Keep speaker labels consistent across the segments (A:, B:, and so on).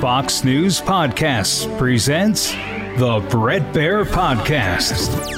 A: Fox News Podcasts presents the Bret Baier Podcast.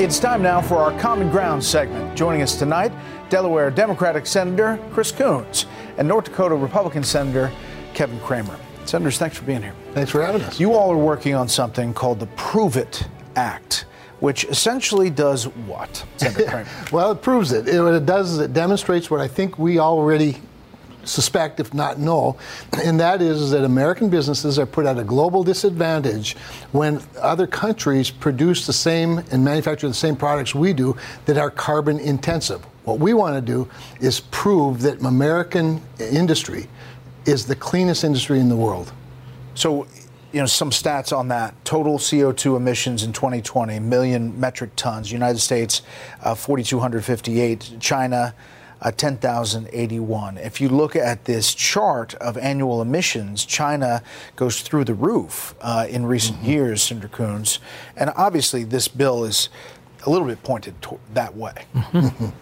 B: It's time now for our Common Ground segment. Joining us tonight, Delaware Democratic Senator Chris Coons and North Dakota Republican Senator Kevin Cramer. Senators, thanks for being here.
C: Thanks for having us.
B: You all are working on something called the Prove It Act, which essentially does what,
C: well, it proves it. What it does is it demonstrates what I think we already suspect, if not know, and that is that American businesses are put at a global disadvantage when other countries produce the same and manufacture the same products we do that are carbon intensive. What we want to do is prove that American industry is the cleanest industry in the world.
B: So, you know, some stats on that. Total CO2 emissions in 2020, million metric tons. United States, uh, 4,258. China, uh, 10,081. If you look at this chart of annual emissions, China goes through the roof uh, in recent mm-hmm. years, Senator Coons. And obviously, this bill is a little bit pointed to- that way.
D: Mm-hmm.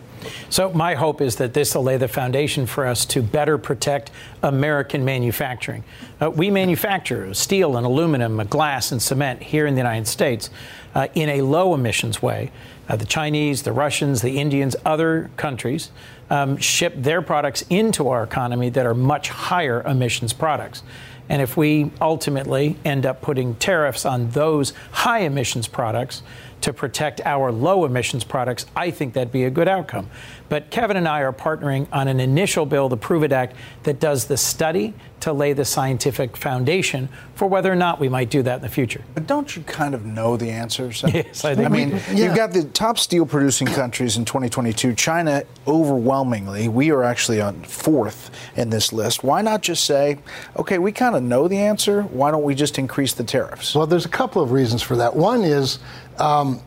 D: So, my hope is that this will lay the foundation for us to better protect American manufacturing. Uh, we manufacture steel and aluminum, glass and cement here in the United States uh, in a low emissions way. Uh, the Chinese, the Russians, the Indians, other countries um, ship their products into our economy that are much higher emissions products. And if we ultimately end up putting tariffs on those high emissions products, to protect our low emissions products, I think that'd be a good outcome. But Kevin and I are partnering on an initial bill, the Prove It Act, that does the study to lay the scientific foundation for whether or not we might do that in the future.
B: But don't you kind of know the answers?
D: Yes, I think.
B: I mean, yeah. you've got the top steel producing countries in 2022. China, overwhelmingly, we are actually on fourth in this list. Why not just say, okay, we kind of know the answer. Why don't we just increase the tariffs?
C: Well, there's a couple of reasons for that. One is um,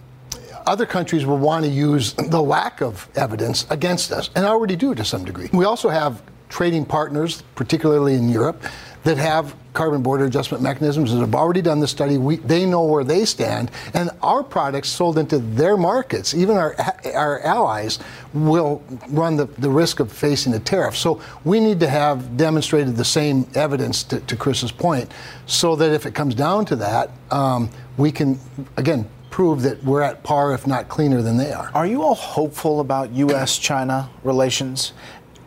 C: other countries will want to use the lack of evidence against us, and already do to some degree. We also have trading partners, particularly in Europe, that have carbon border adjustment mechanisms that have already done the study. We, they know where they stand, and our products sold into their markets, even our our allies, will run the, the risk of facing a tariff. So we need to have demonstrated the same evidence to, to Chris's point, so that if it comes down to that, um, we can again prove that we're at par, if not cleaner than they are.
B: Are you all hopeful about U.S. China relations?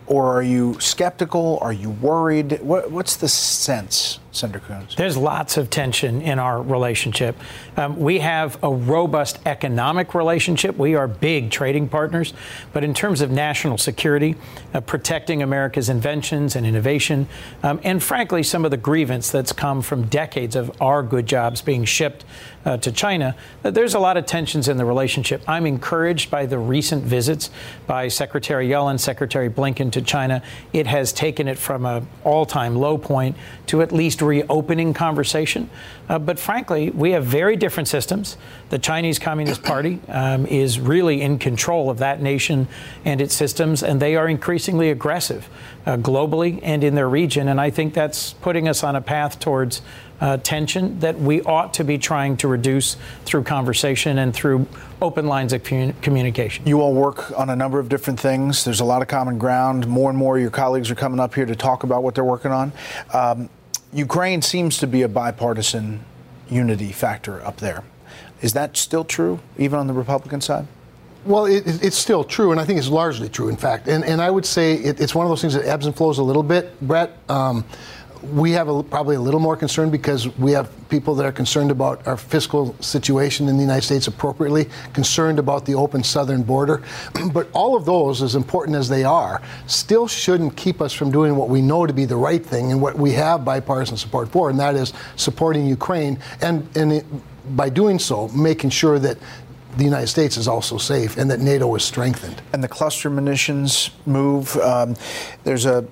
B: Or are you skeptical? Are you worried? What, what's the sense? Senator Coons?
D: There's lots of tension in our relationship. Um, we have a robust economic relationship. We are big trading partners. But in terms of national security, uh, protecting America's inventions and innovation, um, and frankly, some of the grievance that's come from decades of our good jobs being shipped uh, to China, uh, there's a lot of tensions in the relationship. I'm encouraged by the recent visits by Secretary Yellen, Secretary Blinken to China. It has taken it from an all time low point to at least reopening conversation. Uh, but frankly, we have very different systems. The Chinese Communist Party um, is really in control of that nation and its systems, and they are increasingly aggressive uh, globally and in their region. And I think that's putting us on a path towards uh, tension that we ought to be trying to reduce through conversation and through open lines of communication.
B: You all work on a number of different things. There's a lot of common ground. More and more of your colleagues are coming up here to talk about what they're working on. Um, Ukraine seems to be a bipartisan unity factor up there. Is that still true, even on the Republican side?
C: Well, it, it's still true, and I think it's largely true, in fact. And, and I would say it, it's one of those things that ebbs and flows a little bit, Bret. Um, we have a, probably a little more concern because we have people that are concerned about our fiscal situation in the United States appropriately, concerned about the open southern border. but all of those, as important as they are, still shouldn't keep us from doing what we know to be the right thing and what we have bipartisan support for, and that is supporting Ukraine and, and it, by doing so, making sure that the United States is also safe and that NATO is strengthened.
B: And the cluster munitions move. Um, there's a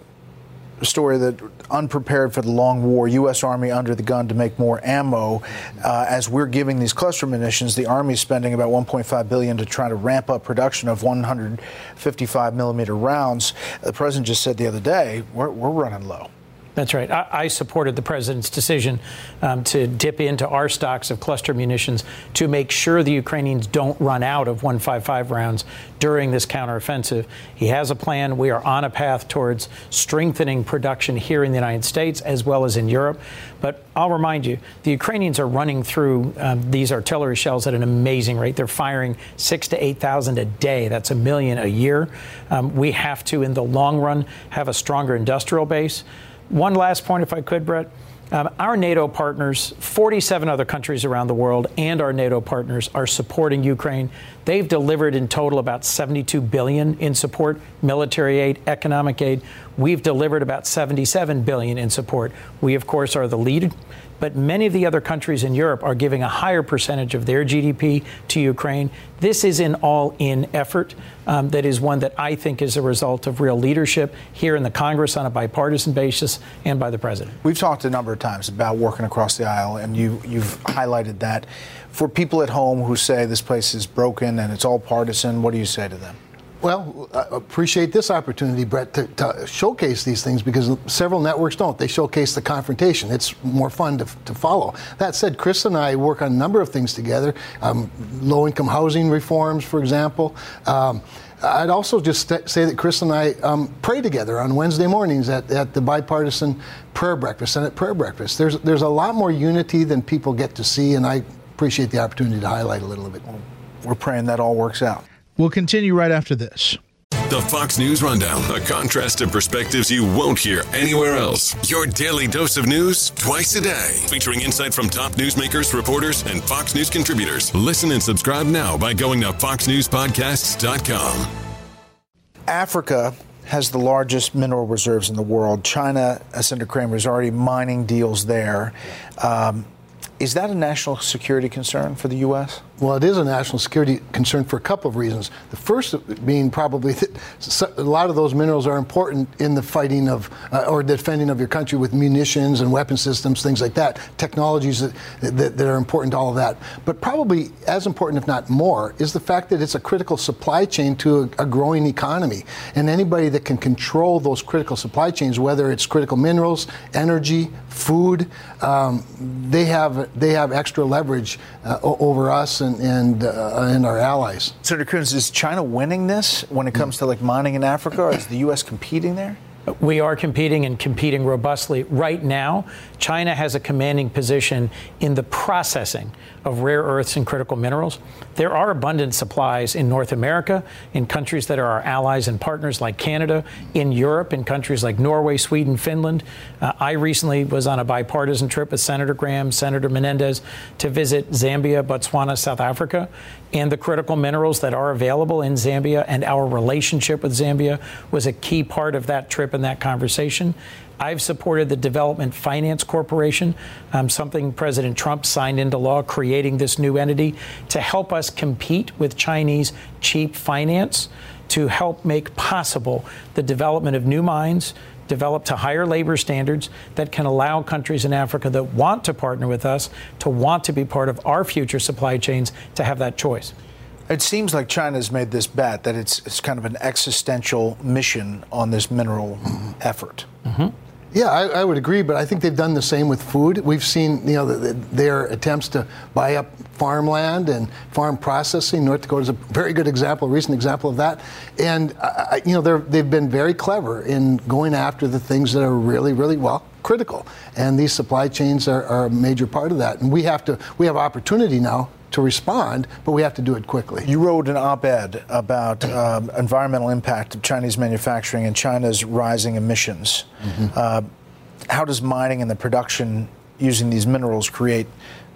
B: story that unprepared for the long war, U.S. Army under the gun to make more ammo. Uh, as we're giving these cluster munitions, the Army is spending about 1.5 billion to try to ramp up production of 155 millimeter rounds. The president just said the other day, we're, we're running low.
D: That's right. I, I, supported the president's decision um, to dip into our stocks of cluster munitions to make sure the Ukrainians don't run out of 155 rounds during this counteroffensive. He has a plan. We are on a path towards strengthening production here in the United States as well as in Europe. But I'll remind you, the Ukrainians are running through um, these artillery shells at an amazing rate. They're firing six to 8,000 a day. That's a million a year. Um, we have to, in the long run, have a stronger industrial base. One last point, if I could, Bret. Um, our NATO partners, 47 other countries around the world, and our NATO partners are supporting Ukraine. They've delivered in total about 72 billion in support, military aid, economic aid. We've delivered about 77 billion in support. We, of course, are the lead but many of the other countries in Europe are giving a higher percentage of their GDP to Ukraine. This is an all in effort um, that is one that I think is a result of real leadership here in the Congress on a bipartisan basis and by the president.
B: We've talked a number of times about working across the aisle, and you, you've highlighted that. For people at home who say this place is broken and it's all partisan, what do you say to them?
C: Well, I appreciate this opportunity, Bret, to, to, showcase these things because several networks don't. They showcase the confrontation. It's more fun to, to follow. That said, Chris and I work on a number of things together um, low income housing reforms, for example. Um, I'd also just st- say that Chris and I um, pray together on Wednesday mornings at, at the bipartisan prayer breakfast, Senate prayer breakfast. There's, there's a lot more unity than people get to see, and I appreciate the opportunity to highlight a little bit.
B: We're praying that all works out.
E: We'll continue right after this.
F: The Fox News Rundown, a contrast of perspectives you won't hear anywhere else. Your daily dose of news twice a day, featuring insight from top newsmakers, reporters, and Fox News contributors. Listen and subscribe now by going to foxnewspodcasts.com.
B: Africa has the largest mineral reserves in the world. China, Senator Cramer, is already mining deals there. Um, is that a national security concern for the U.S.?
C: Well, it is a national security concern for a couple of reasons. The first being probably that a lot of those minerals are important in the fighting of uh, or defending of your country with munitions and weapon systems, things like that, technologies that, that, that, are important to all of that. But probably as important, if not more, is the fact that it's a critical supply chain to a, a growing economy. And anybody that can control those critical supply chains, whether it's critical minerals, energy, food, um, they have they have extra leverage uh, over us and and, uh, and our allies.
B: Senator Coons, is China winning this when it comes to like mining in Africa? Is the U.S. competing there?
D: We are competing and competing robustly. Right now, China has a commanding position in the processing of rare earths and critical minerals. There are abundant supplies in North America, in countries that are our allies and partners like Canada, in Europe, in countries like Norway, Sweden, Finland. Uh, I recently was on a bipartisan trip with Senator Graham, Senator Menendez to visit Zambia, Botswana, South Africa, and the critical minerals that are available in Zambia and our relationship with Zambia was a key part of that trip and that conversation. I've supported the Development Finance Corporation, um, something President Trump signed into law, creating this new entity to help us compete with Chinese cheap finance to help make possible the development of new mines, developed to higher labor standards that can allow countries in Africa that want to partner with us to want to be part of our future supply chains to have that choice.
B: It seems like China's made this bet that it's, it's kind of an existential mission on this mineral mm-hmm. effort.
D: Mm-hmm.
C: Yeah, I, I, would agree, but I think they've done the same with food. We've seen, you know, the, the, their attempts to buy up farmland and farm processing. North Dakota is a very good example, a recent example of that. And, uh, you know, they've been very clever in going after the things that are really, really, well, critical. And these supply chains are, are a major part of that. And we have to, we have opportunity now to respond, but we have to do it quickly.
B: You wrote an op ed about um, environmental impact of Chinese manufacturing and China's rising emissions. Mm-hmm. Uh, how does mining and the production using these minerals create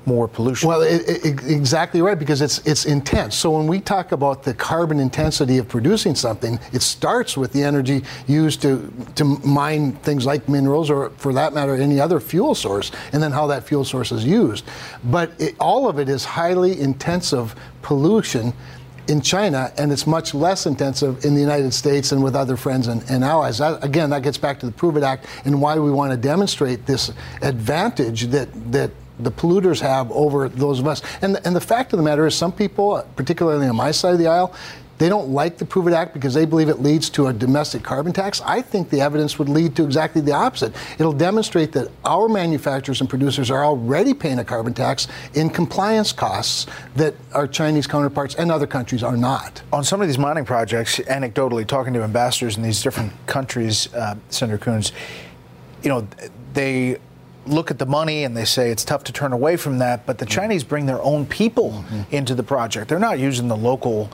B: more pollution.
C: Well, it, it, exactly right, because it's it's intense. So when we talk about the carbon intensity of producing something, it starts with the energy used to to mine things like minerals, or for that matter, any other fuel source, and then how that fuel source is used. But it, all of it is highly intensive pollution in China, and it's much less intensive in the United States and with other friends and, and allies. That, again, that gets back to the Prove It Act and why we want to demonstrate this advantage that that the polluters have over those of us. And, and the fact of the matter is, some people, particularly on my side of the aisle, they don't like the Prove It Act because they believe it leads to a domestic carbon tax. I think the evidence would lead to exactly the opposite. It'll demonstrate that our manufacturers and producers are already paying a carbon tax in compliance costs that our Chinese counterparts and other countries are not.
B: On some of these mining projects, anecdotally, talking to ambassadors in these different countries, uh, Senator Coons, you know, they look at the money and they say it's tough to turn away from that, but the Chinese bring their own people mm-hmm. into the project. They're not using the local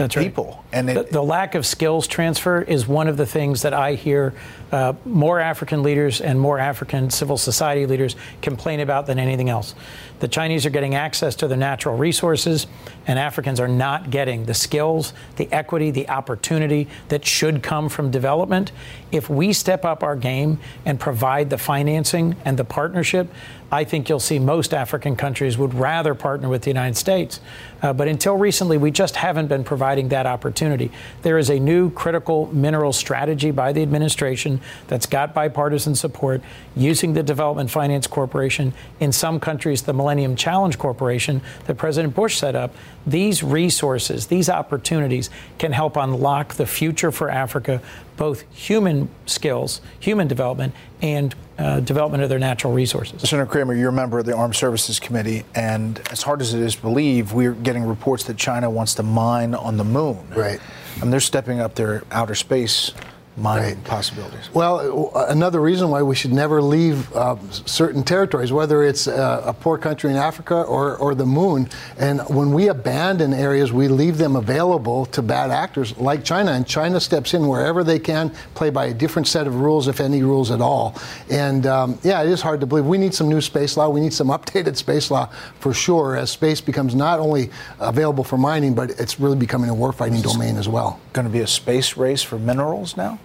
D: that's
B: people.
D: Right. And it, the, the, lack of skills transfer is one of the things that I hear uh, more African leaders and more African civil society leaders complain about than anything else. The Chinese are getting access to their natural resources, and Africans are not getting the skills, the equity, the opportunity that should come from development. If we step up our game and provide the financing and the partnership, I think you'll see most African countries would rather partner with the United States. Uh, but until recently, we just haven't been providing that opportunity. There is a new critical mineral strategy by the administration that's got bipartisan support using the Development Finance Corporation, in some countries, the Millennium Challenge Corporation that President Bush set up. These resources, these opportunities can help unlock the future for Africa, both human skills, human development, and uh, development of their natural resources.
B: Senator Cramer, you're a member of the Armed Services Committee, and as hard as it is to believe, we're getting reports that China wants to mine on the moon.
C: Right.
B: And they're stepping up their outer space mining right. possibilities.
C: Well, another reason why we should never leave uh, certain territories, whether it's uh, a poor country in Africa or, or the moon. And when we abandon areas, we leave them available to bad actors like China. And China steps in wherever they can, play by a different set of rules, if any rules at all. And um, yeah, it is hard to believe. We need some new space law. We need some updated space law for sure, as space becomes not only available for mining, but it's really becoming a warfighting domain as well.
B: Going to be a space race for minerals now?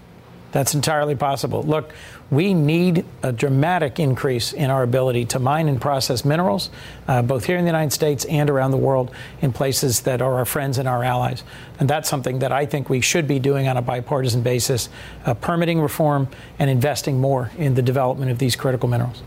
D: That's entirely possible. Look, we need a dramatic increase in our ability to mine and process minerals, uh, both here in the United States and around the world, in places that are our friends and our allies. And that's something that I think we should be doing on a bipartisan basis uh, permitting reform and investing more in the development of these critical minerals.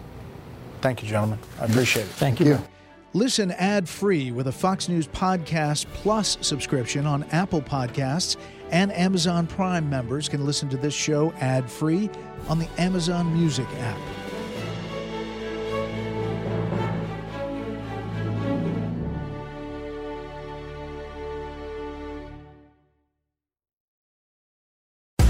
B: Thank you, gentlemen. I appreciate it.
D: Thank you. Thank you.
E: Listen ad free with a Fox News Podcast Plus subscription on Apple Podcasts and Amazon Prime members can listen to this show ad free on the Amazon Music app.